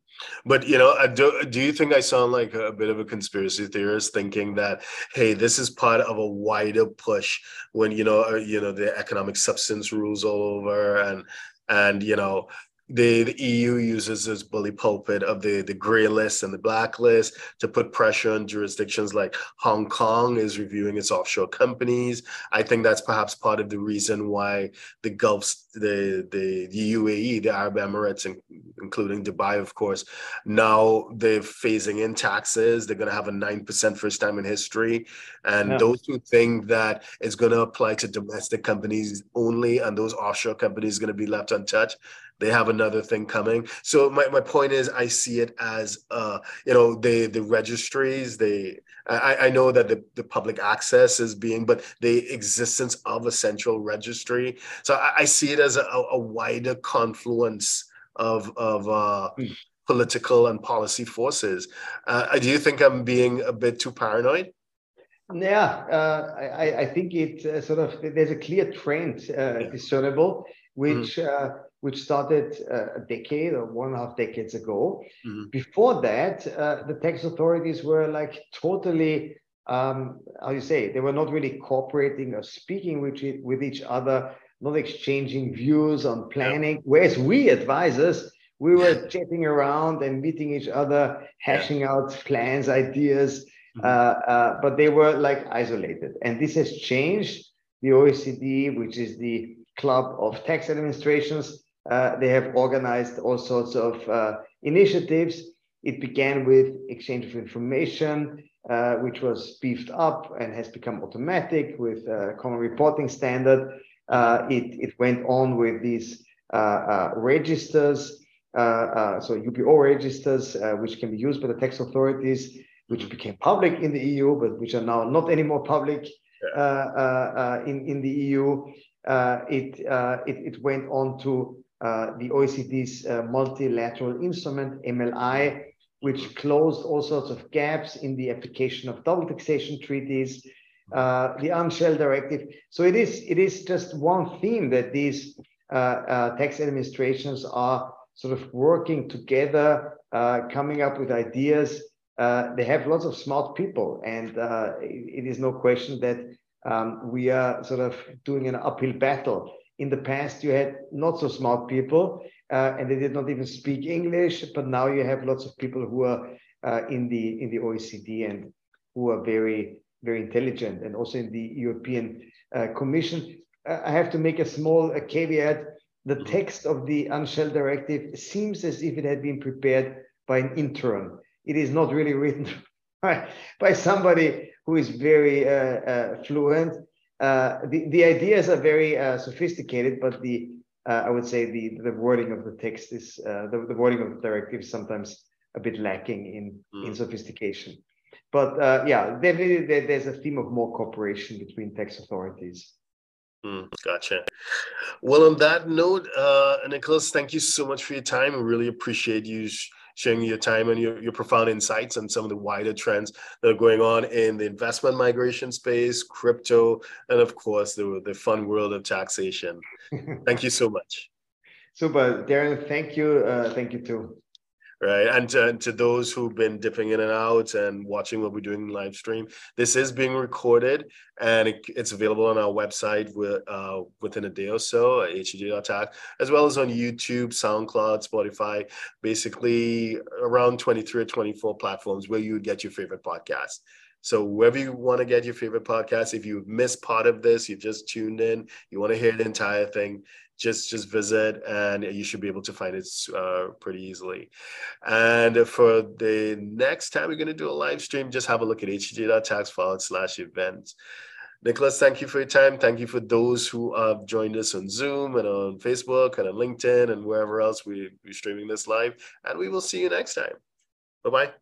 But you know, do, do you think I sound like a bit of a conspiracy theorist, thinking that hey, this is part of a wider push when you know, uh, you know, the economic substance rules all over, and and you know the, the EU uses this bully pulpit of the, the gray list and the black list to put pressure on jurisdictions like Hong Kong is reviewing its offshore companies. I think that's perhaps part of the reason why the Gulf, the, the, the UAE, the Arab Emirates, including Dubai, of course, now they're phasing in taxes. They're going to have a 9% first time in history. And yeah. those who think that it's going to apply to domestic companies only and those offshore companies are going to be left untouched, they have another thing coming. So my, my point is I see it as uh, you know, the the registries, they I, I know that the, the public access is being, but the existence of a central registry. So I, I see it as a, a wider confluence of of uh, mm. political and policy forces. Uh, do you think I'm being a bit too paranoid? Yeah, uh, I, I think it uh, sort of there's a clear trend uh, yeah. discernible, which mm which started uh, a decade or one and a half decades ago. Mm-hmm. Before that, uh, the tax authorities were like totally, um, how you say, they were not really cooperating or speaking with, with each other, not exchanging views on planning. Yeah. Whereas we advisors, we were chatting around and meeting each other, hashing yeah. out plans, ideas, mm-hmm. uh, uh, but they were like isolated. And this has changed. The OECD, which is the club of tax administrations, uh, they have organized all sorts of uh, initiatives. It began with exchange of information, uh, which was beefed up and has become automatic with a common reporting standard. Uh, it, it went on with these uh, registers, so UBO registers, which can be used by the tax authorities, which became public in the EU, but which are now not anymore public in, in the EU. it, it, it went on to uh, the OECD's uh, multilateral instrument, MLI, which closed all sorts of gaps in the application of double taxation treaties, uh, the Unshell Directive. So it is, it is just one theme that these uh, uh, tax administrations are sort of working together, coming up with ideas. they have lots of smart people, and it, it is no question that um, we are sort of doing an uphill battle in the past you had not so smart people uh, and they did not even speak english but now you have lots of people who are uh, in the in the oecd and who are very very intelligent and also in the european uh, commission. Uh, i have to make a small caveat. The mm-hmm. text of the unshell directive seems as if it had been prepared by an intern it is not really [laughs] written by, by somebody who is very uh, uh, fluent. uh, the, the ideas are very uh, sophisticated, but the uh, I would say the the wording of the text is uh, the, the wording of the directive is sometimes a bit lacking in mm. in sophistication. But uh, yeah, definitely there's a theme of more cooperation between tax authorities. Mm, gotcha. Well, on that note, Nicholas, thank you so much for your time. We really appreciate you sharing your time and your, your profound insights on some of the wider trends that are going on in the investment migration space, crypto, and of course, the, the fun world of taxation. [laughs] thank you so much. Super. Derren, thank you. Uh, thank you too right? And to, to, those who've been dipping in and out and watching what we're doing live stream, this is being recorded and it, it's available on our website with, uh, within a day or so, HTJ.tax, as well as on YouTube, SoundCloud, Spotify, basically around 23 or 24 platforms where you would get your favorite podcast. So wherever you want to get your favorite podcast, if you've missed part of this, you've just tuned in, you want to hear the entire thing, just just visit and you should be able to find it uh, pretty easily. And for the next time we're going to do a live stream, just have a look at htj.tax forward slash events. Nicholas, thank you for your time. Thank you for those who have joined us on Zoom and on Facebook and on LinkedIn and wherever else we, we're streaming this live. And we will see you next time. Bye bye.